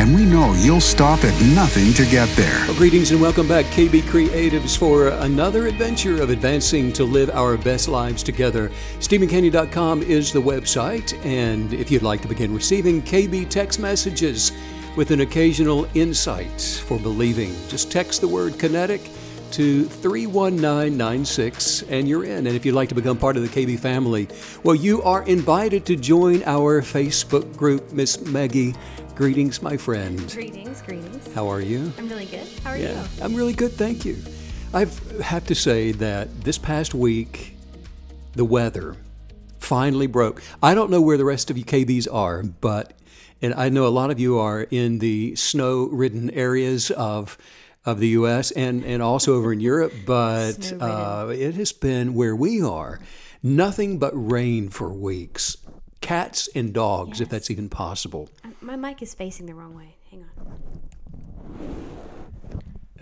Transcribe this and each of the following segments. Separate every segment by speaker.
Speaker 1: and we know you'll stop at nothing to get there.
Speaker 2: Well, greetings and welcome back, KB Creatives, for another adventure of advancing to live our best lives together. StevenCanyon.com is the website, and if you'd like to begin receiving KB text messages with an occasional insight for believing, just text the word kinetic to 31996 and you're in. And if you'd like to become part of the KB family, well, you are invited to join our Facebook group, Miss Maggie. Greetings, my friend.
Speaker 3: Greetings, greetings.
Speaker 2: How are you?
Speaker 3: I'm really good. How are
Speaker 2: yeah,
Speaker 3: you?
Speaker 2: I'm really good, thank you. I have to say that this past week, the weather finally broke. I don't know where the rest of you KBs are, but and I know a lot of you are in the snow-ridden areas of of the U.S. and and also over in Europe, but uh, it has been where we are nothing but rain for weeks. Cats and dogs, yes. if that's even possible.
Speaker 3: My mic is facing the wrong way. Hang on.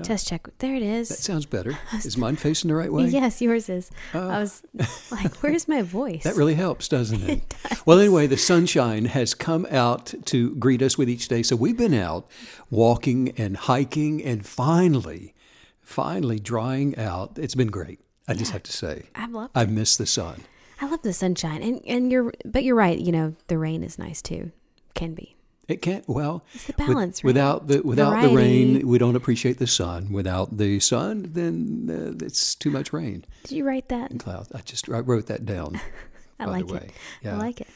Speaker 3: Test check. There it is.
Speaker 2: That sounds better. Is mine facing the right way?
Speaker 3: Yes, yours is. Uh, I was like, where's my voice?
Speaker 2: That really helps, doesn't it?
Speaker 3: it does.
Speaker 2: Well, anyway, the sunshine has come out to greet us with each day. So we've been out walking and hiking and finally, finally drying out. It's been great. I yeah, just have to say.
Speaker 3: I've loved
Speaker 2: I've missed the sun.
Speaker 3: I love the sunshine. And and you're but you're right, you know, the rain is nice too. Can be.
Speaker 2: It can't. Well,
Speaker 3: it's the balance.
Speaker 2: With, without the without Variety. the rain, we don't appreciate the sun. Without the sun, then uh, it's too much rain.
Speaker 3: Did you write that?
Speaker 2: In clouds. I just I wrote that down.
Speaker 3: I like it. Yeah. I like it.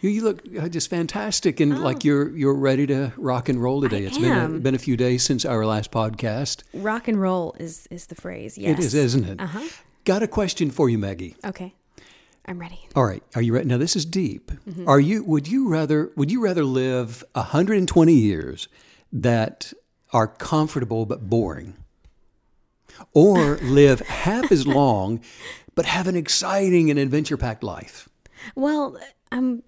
Speaker 2: You, you look uh, just fantastic, and oh. like you're you're ready to rock and roll today.
Speaker 3: I
Speaker 2: It's
Speaker 3: am.
Speaker 2: been a, been a few days since our last podcast.
Speaker 3: Rock and roll is is the phrase. Yes,
Speaker 2: it is, isn't it?
Speaker 3: Uh huh.
Speaker 2: Got a question for you, Maggie.
Speaker 3: Okay. I'm ready.
Speaker 2: All right. Are you ready? Now this is deep. Mm-hmm. Are you would you rather would you rather live 120 years that are comfortable but boring? Or live half as long but have an exciting and adventure-packed life?
Speaker 3: Well, I'm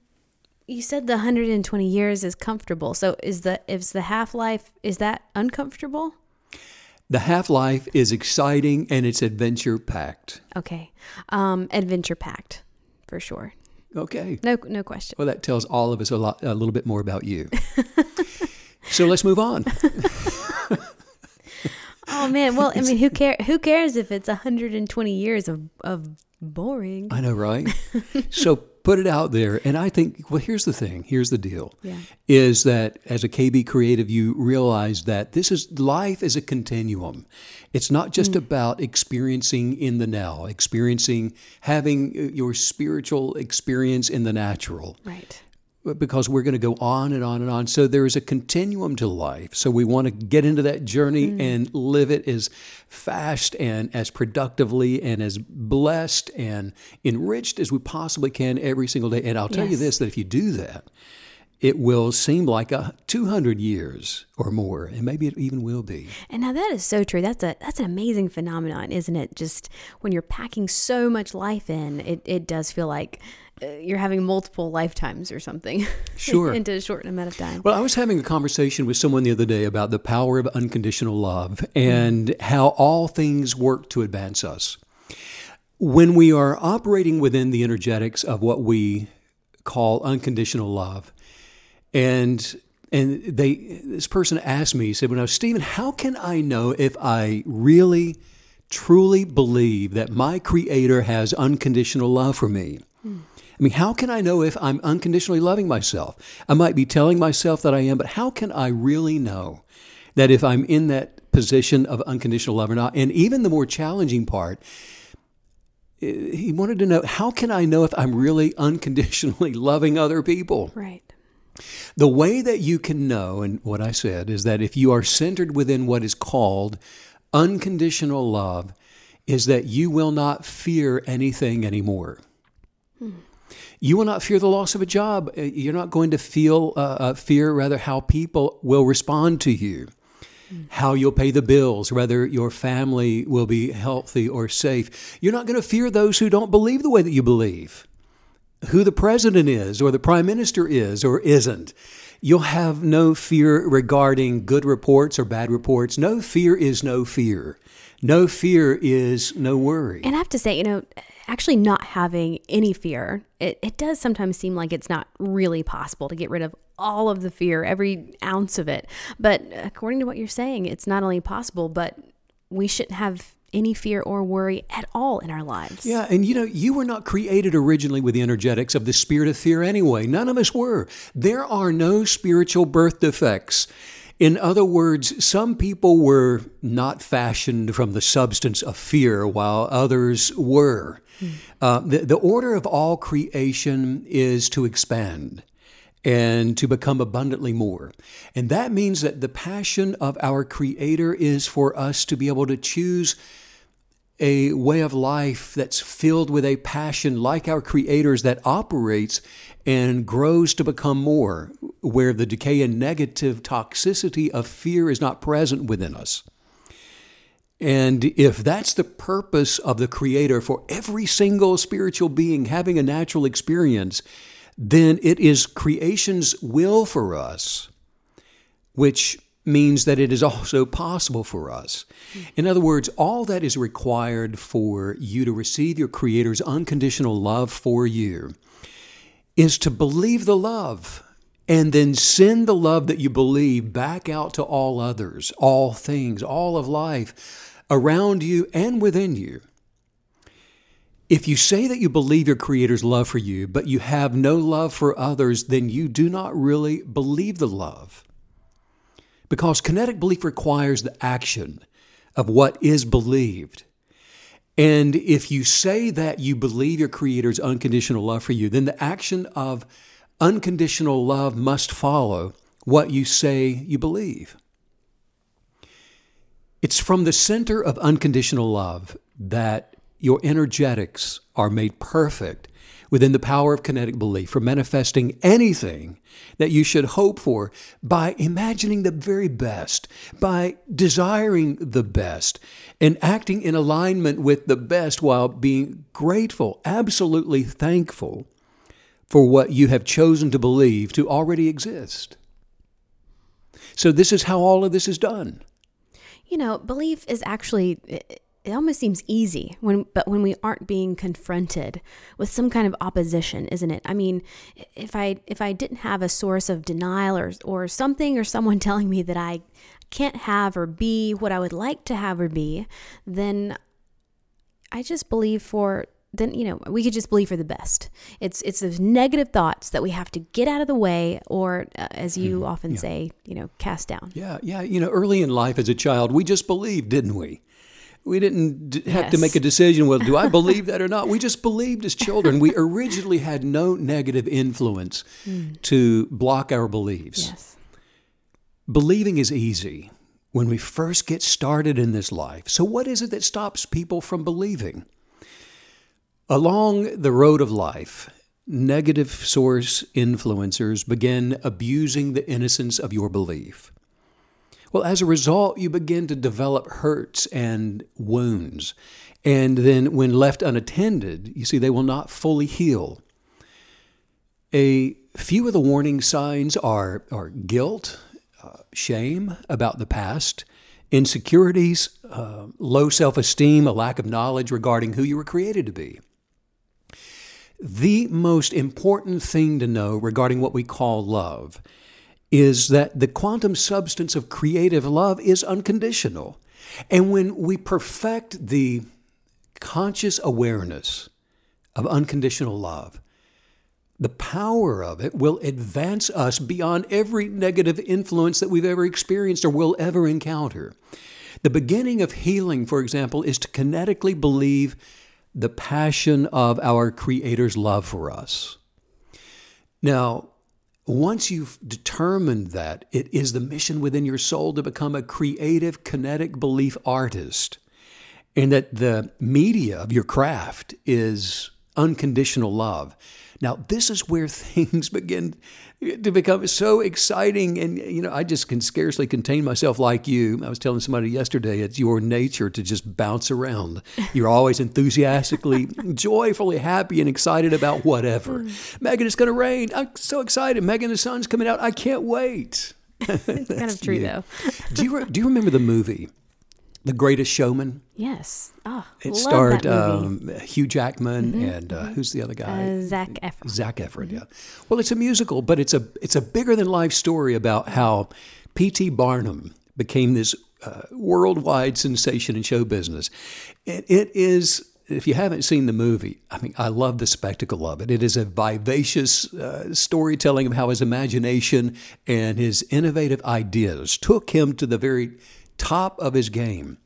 Speaker 3: you said the 120 years is comfortable. So is the is the half-life is that uncomfortable?
Speaker 2: The half life is exciting and it's adventure packed.
Speaker 3: Okay. Um, adventure packed for sure.
Speaker 2: Okay.
Speaker 3: No, no question.
Speaker 2: Well, that tells all of us a lot, a little bit more about you. so let's move on.
Speaker 3: oh man. Well, I mean, who care? Who cares if it's 120 years of of boring?
Speaker 2: I know, right? so put it out there. And I think, well, here's the thing. Here's the deal.
Speaker 3: Yeah.
Speaker 2: Is that as a KB creative, you realize that this is life is a continuum. It's not just mm. about experiencing in the now, experiencing having uh, your spiritual experience in the natural.
Speaker 3: Right
Speaker 2: because we're going to go on and on and on. So there is a continuum to life. So we want to get into that journey mm. and live it as fast and as productively and as blessed and enriched as we possibly can every single day. And I'll tell yes. you this that if you do that, it will seem like a 200 years or more and maybe it even will be
Speaker 3: and now that is so true that's a that's an amazing phenomenon isn't it just when you're packing so much life in it, it does feel like you're having multiple lifetimes or something
Speaker 2: sure
Speaker 3: into a short amount of time
Speaker 2: well i was having a conversation with someone the other day about the power of unconditional love and mm. how all things work to advance us when we are operating within the energetics of what we call unconditional love and and they this person asked me he said well now steven how can i know if i really truly believe that my creator has unconditional love for me mm. I mean, how can I know if I'm unconditionally loving myself? I might be telling myself that I am, but how can I really know that if I'm in that position of unconditional love or not? And even the more challenging part, eh, he wanted to know how can I know if I'm really unconditionally loving other people?
Speaker 3: Right.
Speaker 2: The way that you can know, and what I said, is that if you are centered within what is called unconditional love, is that you will not fear anything anymore. Hmm. You will not fear the loss of a job. Uh, you're not going to feel uh, uh, fear, rather, how people will respond to you. how you'll pay the bills, whether your family will be healthy or safe. You're not going to fear those who don't believe the way that you believe, who the president is, or the prime minister is, or isn't. You'll have no fear regarding good reports or bad reports. No fear is no fear. No fear is no worry.
Speaker 3: And I have to say, you know, actually not having any fear, it, it does sometimes seem like it's not really possible to get rid of all of the fear, every ounce of it. But according to what you're saying, it's not only possible, but we shouldn't have any fear or worry at all in our lives.
Speaker 2: Yeah, and you know, you were not created originally with the energetics of the spirit of fear anyway. None of us were. There are no spiritual birth defects. In other words, some people were not fashioned from the substance of fear, while others were. Mm. Uh, the, the order of all creation is to expand and to become abundantly more. And that means that the passion of our Creator is for us to be able to choose a way of life that's filled with a passion like our Creator's that operates and grows to become more, where the decay and negative toxicity of fear is not present within us. And if that's the purpose of the Creator for every single spiritual being having a natural experience, then it is creation's will for us, which means that it is also possible for us. In other words, all that is required for you to receive your Creator's unconditional love for you is to believe the love and then send the love that you believe back out to all others, all things, all of life around you and within you. If you say that you believe your Creator's love for you, but you have no love for others, then you do not really believe the love. Because kinetic belief requires the action of what is believed. And if you say that you believe your Creator's unconditional love for you, then the action of unconditional love must follow what you say you believe. It's from the center of unconditional love that your energetics are made perfect within the power of kinetic belief for manifesting anything that you should hope for by imagining the very best, by desiring the best, and acting in alignment with the best while being grateful, absolutely thankful for what you have chosen to believe to already exist. So, this is how all of this is done.
Speaker 3: You know, belief is actually it almost seems easy when but when we aren't being confronted with some kind of opposition isn't it? I mean if i if i didn't have a source of denial or or something or someone telling me that i can't have or be what i would like to have or be then i just believe for then you know we could just believe for the best it's it's those negative thoughts that we have to get out of the way or uh, as you mm-hmm. often yeah. say you know cast down
Speaker 2: yeah yeah you know early in life as a child we just believed didn't we we didn't have yes. to make a decision well do i believe that or not we just believed as children we originally had no negative influence mm. to block our beliefs yes. believing is easy when we first get started in this life so what is it that stops people from believing along the road of life negative source influencers begin abusing the innocence of your belief well, as a result, you begin to develop hurts and wounds. And then, when left unattended, you see, they will not fully heal. A few of the warning signs are, are guilt, uh, shame about the past, insecurities, uh, low self esteem, a lack of knowledge regarding who you were created to be. The most important thing to know regarding what we call love is that the quantum substance of creative love is unconditional. And when we perfect the conscious awareness of unconditional love, the power of it will advance us beyond every negative influence that we've ever experienced or will ever encounter. The beginning of healing, for example, is to kinetically believe the passion of our Creator's love for us. Now, once you've determined that it is the mission within your soul to become a creative, kinetic belief artist, and that the media of your craft is unconditional love, Now, this is where things begin to become so exciting. And, you know, I just can scarcely contain myself like you. I was telling somebody yesterday, it's your nature to just bounce around. You're always enthusiastically, joyfully happy and excited about whatever. Hmm. Megan, it's going to rain. I'm so excited. Megan, the sun's coming out. I can't wait.
Speaker 3: it's kind of true, though.
Speaker 2: do, you do you remember the movie? The Greatest Showman.
Speaker 3: Yes. Oh,
Speaker 2: It
Speaker 3: love
Speaker 2: starred
Speaker 3: that movie.
Speaker 2: um, Hugh Jackman and uh, who's the other guy?
Speaker 3: Uh, Zac Efron.
Speaker 2: Zac Efron. Yeah. Well, it's a musical, but it's a it's a bigger than life story about how P.T. Barnum became this uh, worldwide sensation in show business. It, it is. If you haven't seen the movie, I mean, I love the spectacle of it. It is a vivacious uh, storytelling of how his imagination and his innovative ideas took him to the very top of his game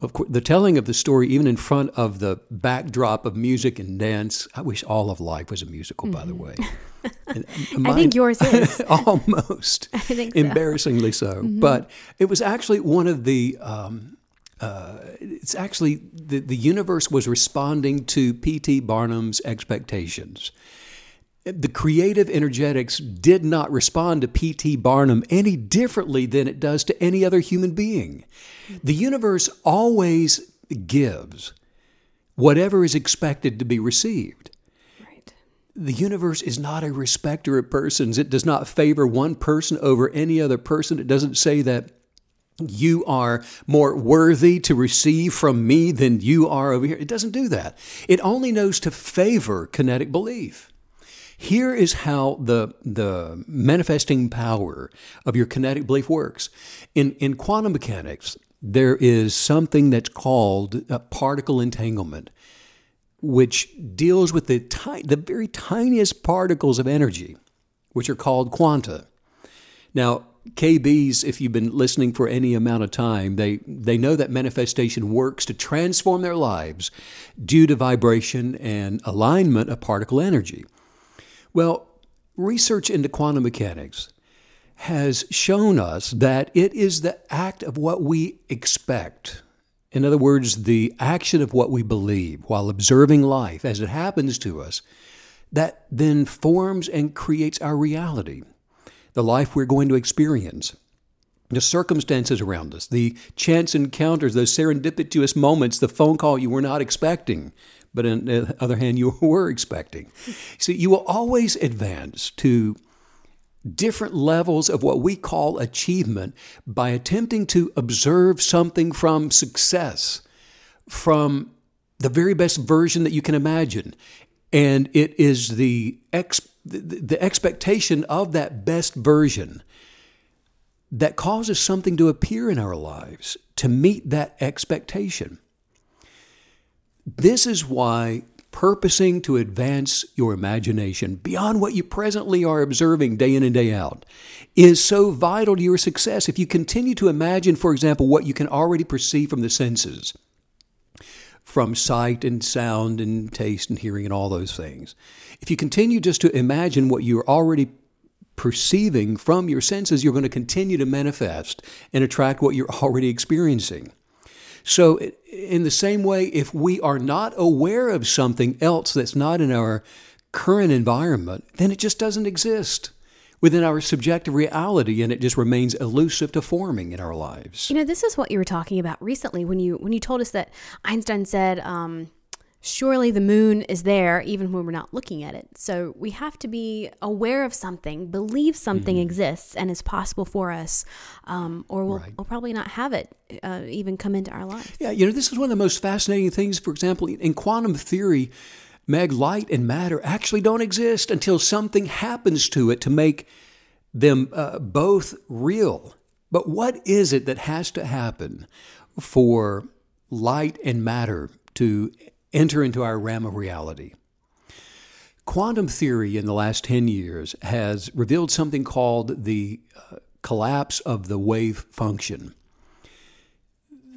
Speaker 2: of course, the telling of the story, even in front of the backdrop of music and dance. I wish all of life was a musical, by the way. And
Speaker 3: Mm-hmm. I think yours is.
Speaker 2: almost.
Speaker 3: I think so. Mm-hmm.
Speaker 2: Embarrassingly so. But it was actually one of the. Um, uh, it's actually the, the universe was responding to P.T. Barnum's expectations. The creative energetics did not respond to P.T. Barnum any differently than it does to any other human being. The universe always gives whatever is expected to be received.
Speaker 3: Right.
Speaker 2: The universe is not a respecter of persons. It does not favor one person over any other person. It doesn't say that you are more worthy to receive from me than you are over here. It doesn't do that. It only knows to favor kinetic belief. Here is how the, the manifesting power of your kinetic belief works. In, in quantum mechanics, there is something that's called particle entanglement, which deals with the, ti- the very tiniest particles of energy, which are called quanta. Now, KBs, if you've been listening for any amount of time, they, they know that manifestation works to transform their lives due to vibration and alignment of particle energy. Well, research into quantum mechanics has shown us that it is the act of what we expect. In other words, the action of what we believe while observing life as it happens to us that then forms and creates our reality, the life we're going to experience. The circumstances around us, the chance encounters, those serendipitous moments, the phone call you were not expecting, but on the other hand, you were expecting. So you will always advance to different levels of what we call achievement by attempting to observe something from success, from the very best version that you can imagine. And it is the, ex- the, expectation of that best version that causes something to appear in our lives to meet that expectation. This is why purposing to advance your imagination beyond what you presently are observing day in and day out is so vital to your success. If you continue to imagine, for example, what you can already perceive from the senses, from sight and sound and taste and hearing and all those things, if you continue just to imagine what you're already perceiving from your senses, you're going to continue to manifest and attract what you're already experiencing. So, in the same way, if we are not aware of something else that's not in our current environment, then it just doesn't exist within our subjective reality and it just remains elusive to forming in our lives.
Speaker 3: You know, this is what you were talking about recently when you when you told us that Einstein said, um, "Surely the moon is there, even when we're not looking at it." So we have to be aware of something, believe something
Speaker 2: Mm-hmm.
Speaker 3: exists and is possible for us, um, or we'll,
Speaker 2: Right.
Speaker 3: we'll probably not have it uh, even come into our life.
Speaker 2: Yeah, you know, this is one of the most fascinating things. For example, in quantum theory, Meg, light and matter actually don't exist until something happens to it to make them uh, both real. But what is it that has to happen for light and matter to enter into our realm of reality? Quantum theory in the last 10 years has revealed something called the uh, collapse of the wave function.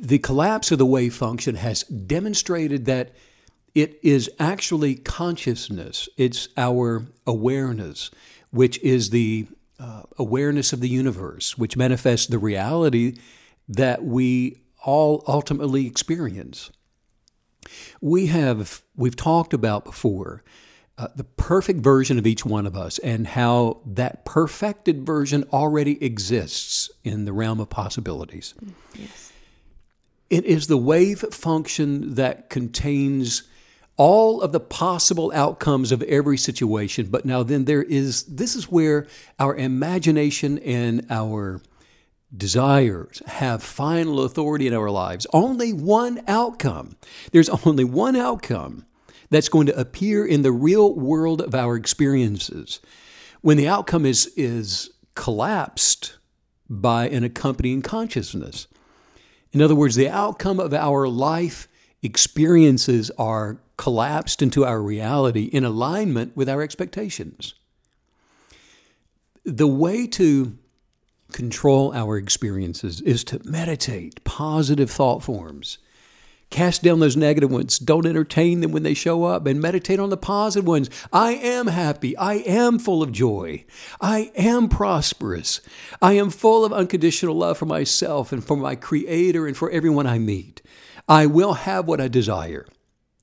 Speaker 2: The collapse of the wave function has demonstrated that it is actually consciousness, it's our awareness, which is the uh, awareness of the universe, which manifests the reality that we all ultimately experience. We have we've talked about before uh, the perfect version of each one of us and how that perfected version already exists in the realm of possibilities. Yes. It is the wave function that contains all of the possible outcomes of every situation. But now, then, there is this is where our imagination and our desires have final authority in our lives. Only one outcome. There's only one outcome that's going to appear in the real world of our experiences. When the outcome is, is collapsed by an accompanying consciousness. In other words, the outcome of our life experiences are collapsed into our reality in alignment with our expectations. The way to control our experiences is to meditate positive thought forms Cast down those negative ones. Don't entertain them when they show up and meditate on the positive ones. I am happy. I am full of joy. I am prosperous. I am full of unconditional love for myself and for my Creator and for everyone I meet. I will have what I desire.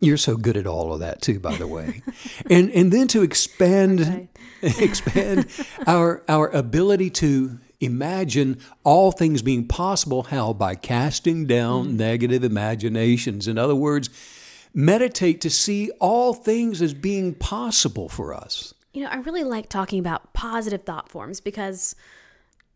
Speaker 2: You're so good at all of that too, by the way. and and then to expand expand our our ability to imagine all things being possible. How? By casting down mm. negative imaginations. In other words, meditate to see all things as being possible for us.
Speaker 3: You know, I really like talking about positive thought forms because,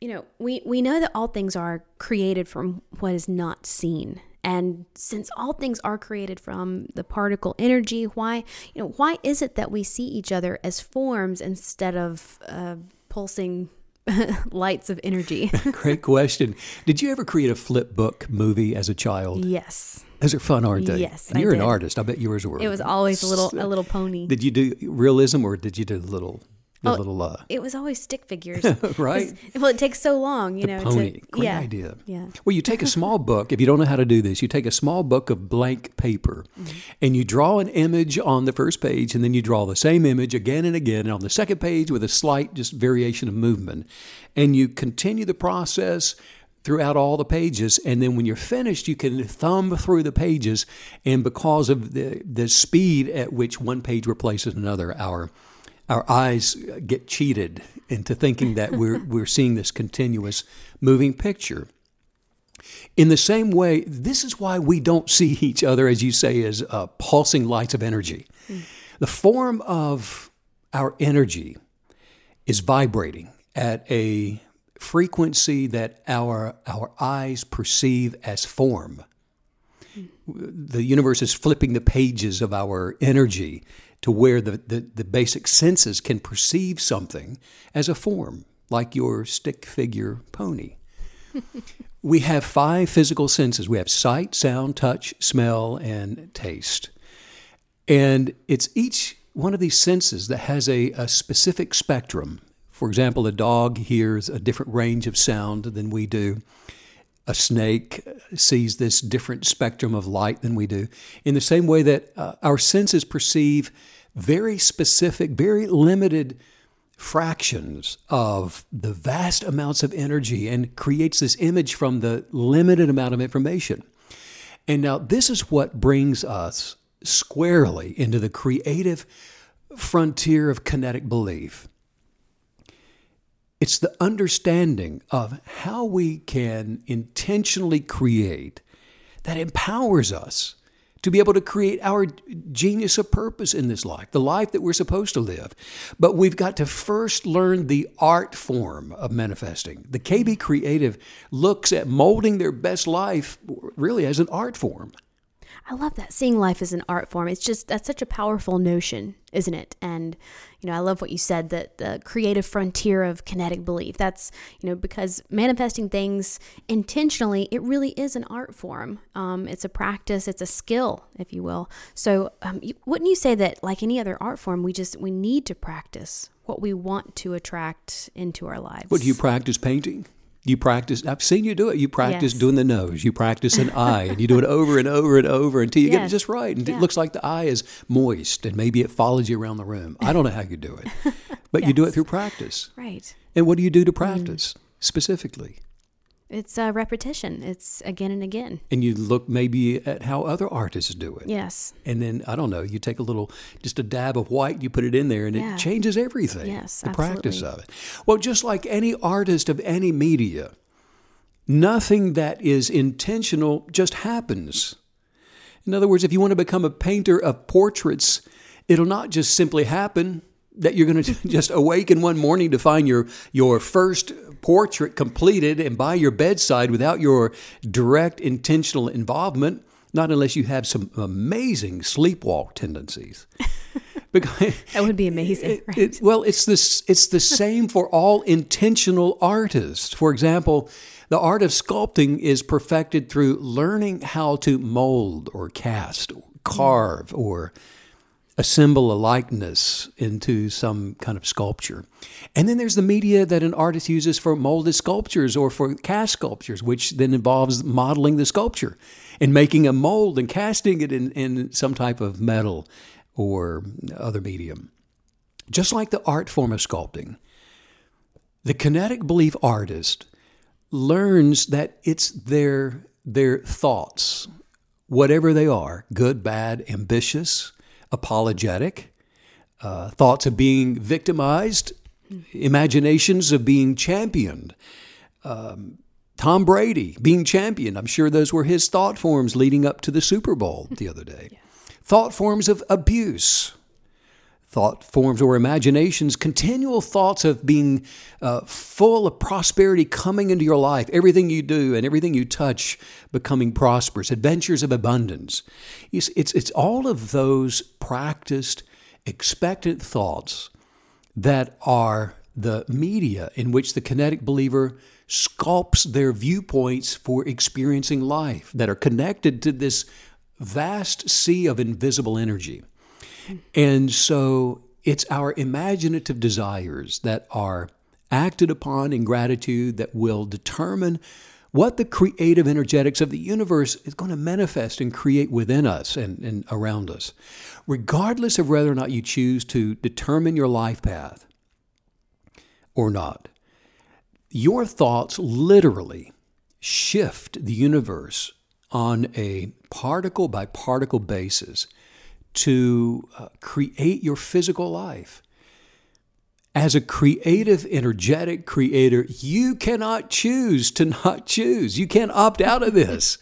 Speaker 3: you know, we, we know that all things are created from what is not seen. And since all things are created from the particle energy, why, you know, why is it that we see each other as forms instead of uh, pulsing lights of energy?
Speaker 2: Great question. Did you ever create a flip book movie as a child?
Speaker 3: Yes.
Speaker 2: Those are fun, aren't they?
Speaker 3: Yes,
Speaker 2: and you're an artist. I bet yours were.
Speaker 3: It was always a little a little pony.
Speaker 2: Did you do realism or did you do the little oh, little uh,
Speaker 3: it was always stick figures
Speaker 2: right
Speaker 3: well it takes so long you
Speaker 2: the
Speaker 3: know
Speaker 2: pony
Speaker 3: to,
Speaker 2: great
Speaker 3: yeah,
Speaker 2: idea
Speaker 3: yeah
Speaker 2: well you take a small book if you don't know how to do this you take a small book of blank paper mm-hmm. and you draw an image on the first page and then you draw the same image again and again and on the second page with a slight just variation of movement and you continue the process throughout all the pages. And then when you're finished, you can thumb through the pages. And because of the, the speed at which one page replaces another, our our eyes get cheated into thinking that we're, we're seeing this continuous moving picture. In the same way, this is why we don't see each other, as you say, as uh, pulsing lights of energy. Mm. The form of our energy is vibrating at a frequency that our, our eyes perceive as form. Mm. The universe is flipping the pages of our energy to where the, the, the basic senses can perceive something as a form, like your stick figure pony. we have five physical senses we have sight, sound, touch, smell, and taste. And it's each one of these senses that has a, a specific spectrum. For example, a dog hears a different range of sound than we do a snake sees this different spectrum of light than we do. In the same way that uh, our senses perceive very specific, very limited fractions of the vast amounts of energy and creates this image from the limited amount of information. And now, this is what brings us squarely into the creative frontier of kinetic belief. It's the understanding of how we can intentionally create that empowers us to be able to create our genius of purpose in this life, the life that we're supposed to live. But we've got to first learn the art form of manifesting. The KB Creative looks at molding their best life really as an art form.
Speaker 3: I love that seeing life as an art form. It's just that's such a powerful notion, isn't it? And you know, I love what you said that the creative frontier of kinetic belief. That's you know because manifesting things intentionally, it really is an art form. Um, it's a practice, it's a skill, if you will. So, um, wouldn't you say that like any other art form, we just we need to practice what we want to attract into our lives?
Speaker 2: Do you practice painting? You practice. I've seen you do it. You practice yes. doing the nose. You practice an eye, and you do it over and over and over until you yes. get it just right. And yeah. it looks like the eye is moist, and maybe it follows you around the room. I don't know how you do it, but yes. you do it through practice.
Speaker 3: Right.
Speaker 2: And what do you do to mm. practice mm. specifically?
Speaker 3: It's a repetition. It's again and again.
Speaker 2: And you look maybe at how other artists do it.
Speaker 3: Yes.
Speaker 2: And then I don't know, you take a little, just a dab of white, you put it in there, and
Speaker 3: Yeah.
Speaker 2: it changes everything.
Speaker 3: Yes,
Speaker 2: the practice of it. Well, just like any artist of any media, nothing that is intentional just happens. In other words, if you want to become a painter of portraits, it'll not just simply happen that you're going to just awaken one morning to find your your first portrait completed and by your bedside without your direct intentional involvement, not unless you have some amazing sleepwalk tendencies. because
Speaker 3: That would be amazing.
Speaker 2: it-
Speaker 3: right?
Speaker 2: it- well, it's this. It's the same for all intentional artists. For example, the art of sculpting is perfected through learning how to mold or cast, or mm. carve, or assemble a likeness into some kind of sculpture. And then there's the media that an artist uses for molded sculptures or for cast sculptures, which then involves modeling the sculpture and making a mold and casting it in, in some type of metal or other medium. Just like the art form of sculpting, the kinetic belief artist learns that it's their their thoughts, whatever they are, good, bad, ambitious, apologetic, uh, thoughts of being victimized, imaginations of being championed. Um, Tom Brady being championed. I'm sure those were his thought forms leading up to the Super Bowl the other day. Thought forms of abuse thought forms or imaginations, continual thoughts of being uh, full of prosperity coming into your life, everything you do and everything you touch becoming prosperous, adventures of abundance. It's, it's, it's all of those practiced, expectant thoughts that are the media in which the kinetic believer sculpts their viewpoints for experiencing life that are connected to this vast sea of invisible energy. And so it's our imaginative desires that are acted upon in gratitude that will determine what the creative energetics of the universe is going to manifest and create within us and, and around us. Regardless of whether or not you choose to determine your life path or not, your thoughts literally shift the universe on a particle by particle basis to uh, create your physical life. As a creative, energetic creator, you cannot choose to not choose. You can't opt out of this.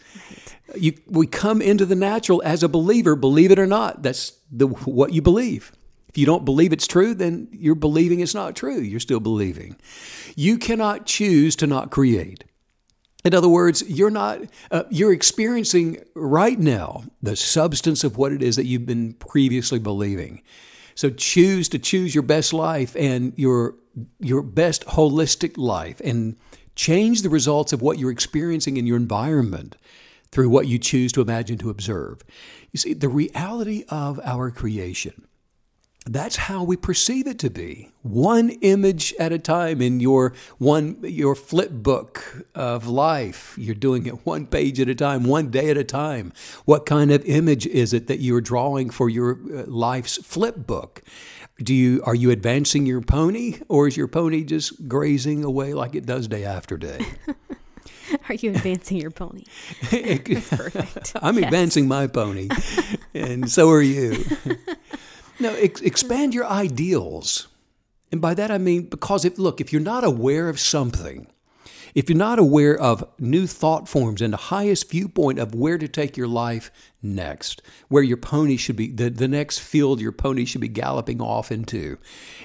Speaker 2: You, we come into the natural as a believer, believe it or not. That's the, what you believe. If you don't believe it's true, then you're believing it's not true. You're still believing. You cannot choose to not create. In other words, you're not uh, you're experiencing right now the substance of what it is that you've been previously believing. So choose to choose your best life and your your best holistic life and change the results of what you're experiencing in your environment through what you choose to imagine to observe. You see, the reality of our creation that's how we perceive it to be one image at a time in your one your flip book of life you're doing it one page at a time one day at a time what kind of image is it that you're drawing for your uh, life's flip book do you are you advancing your pony or is your pony just grazing away like it does day after day
Speaker 3: Are you advancing your pony? That's perfect.
Speaker 2: I'm
Speaker 3: Yes.
Speaker 2: advancing my pony, and so are you. no, ex- expand your ideals. And by that I mean because if look, if you're not aware of something, if you're not aware of new thought forms and the highest viewpoint of where to take your life next, where your pony should be, the, the next field your pony should be galloping off into,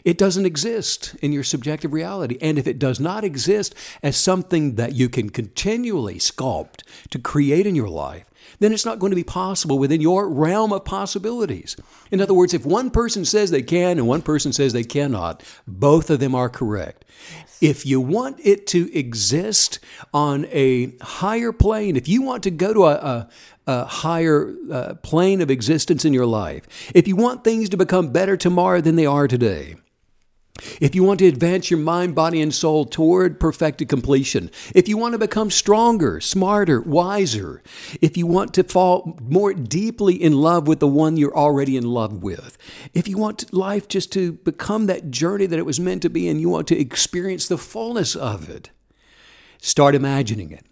Speaker 2: it doesn't exist in your subjective reality. And if it does not exist as something that you can continually sculpt to create in your life, then it's not going to be possible within your realm of possibilities. In other words, if one person says they can and one person says they cannot, both of them are correct. If you want it to exist on a higher plane, if you want to go to a, a, a higher uh, plane of existence in your life, if you want things to become better tomorrow than they are today, if you want to advance your mind, body, and soul toward perfected completion, if you want to become stronger, smarter, wiser, if you want to fall more deeply in love with the one you're already in love with, if you want life just to become that journey that it was meant to be and you want to experience the fullness of it, Start imagining it.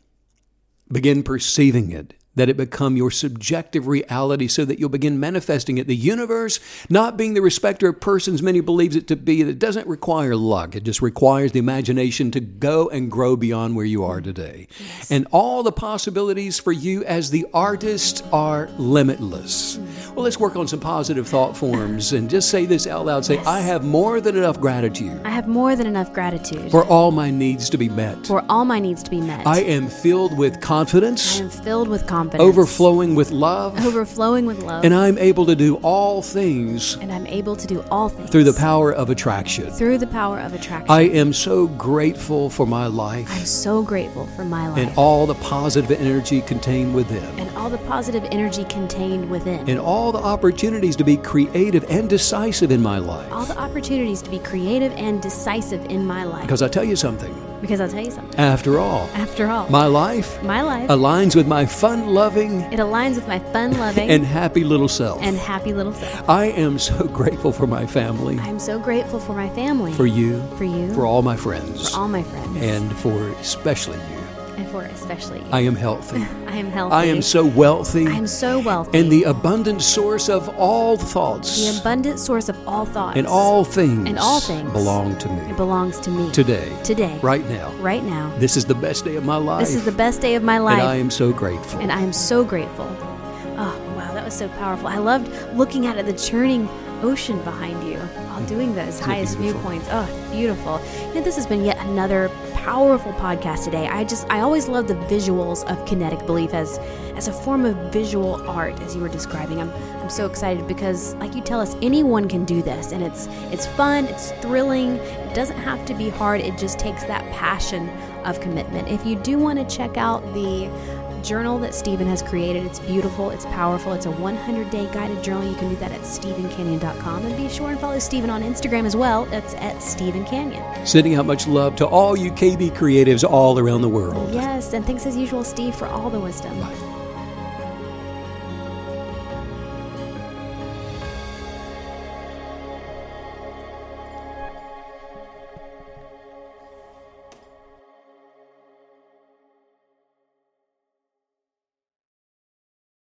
Speaker 2: Begin perceiving it that it become your subjective reality so that you'll begin manifesting it. The universe, not being the respecter of persons many believes it to be, it doesn't require luck. It just requires the imagination to go and grow beyond where you are today. Yes. And all the possibilities for you as the artist are limitless. Well, let's work on some positive thought forms and just say this out loud. Say, yes. I have more than enough gratitude.
Speaker 3: I have more than enough gratitude.
Speaker 2: For all my needs to be met.
Speaker 3: For all my needs to be met.
Speaker 2: I am filled with confidence.
Speaker 3: I am filled with confidence confidence,
Speaker 2: overflowing with love,
Speaker 3: overflowing with love.
Speaker 2: And I'm able to do all things.
Speaker 3: And I'm able to do all things
Speaker 2: through the power of attraction.
Speaker 3: Through the power of attraction.
Speaker 2: I am so grateful for my life.
Speaker 3: I'm so grateful for my life.
Speaker 2: And all the positive energy contained within.
Speaker 3: And all the positive energy contained within.
Speaker 2: And all the opportunities to be creative and decisive in my life.
Speaker 3: All the opportunities to be creative and decisive in my life.
Speaker 2: Because I tell you something.
Speaker 3: Because I'll tell you something.
Speaker 2: After all,
Speaker 3: after all,
Speaker 2: my life,
Speaker 3: my life
Speaker 2: aligns with my fun loving,
Speaker 3: it aligns with my fun loving,
Speaker 2: and happy little self.
Speaker 3: And happy little self.
Speaker 2: I am so grateful for my family.
Speaker 3: I'm so grateful for my family.
Speaker 2: For you.
Speaker 3: For you.
Speaker 2: For all my friends.
Speaker 3: For all my friends.
Speaker 2: And for especially you
Speaker 3: and for especially you.
Speaker 2: I am healthy.
Speaker 3: I am healthy.
Speaker 2: I am so wealthy.
Speaker 3: I am so wealthy.
Speaker 2: And the abundant source of all thoughts.
Speaker 3: The abundant source of all thoughts.
Speaker 2: And all things.
Speaker 3: And all things
Speaker 2: belong to me.
Speaker 3: It belongs to me.
Speaker 2: Today.
Speaker 3: Today.
Speaker 2: Right now.
Speaker 3: Right now.
Speaker 2: This is the best day of my life.
Speaker 3: This is the best day of my life.
Speaker 2: And I am so grateful.
Speaker 3: And I am so grateful. Oh, wow, that was so powerful. I loved looking at it, the churning ocean behind you while mm. doing those highest viewpoints. Oh, beautiful. You know, this has been yet another powerful podcast today. I just I always love the visuals of kinetic belief as as a form of visual art as you were describing. I'm I'm so excited because like you tell us anyone can do this and it's it's fun, it's thrilling. It doesn't have to be hard. It just takes that passion of commitment. If you do want to check out the journal that Steven has created. It's beautiful, it's powerful. It's a 100 day guided journal. You can do that at StevenCanyon.com. And be sure and follow Steven on Instagram as well. It's at Steven Canyon.
Speaker 2: Sending out much love to all you KB creatives all around the world.
Speaker 3: Yes, and thanks as usual, Steve, for all the wisdom.
Speaker 2: Bye.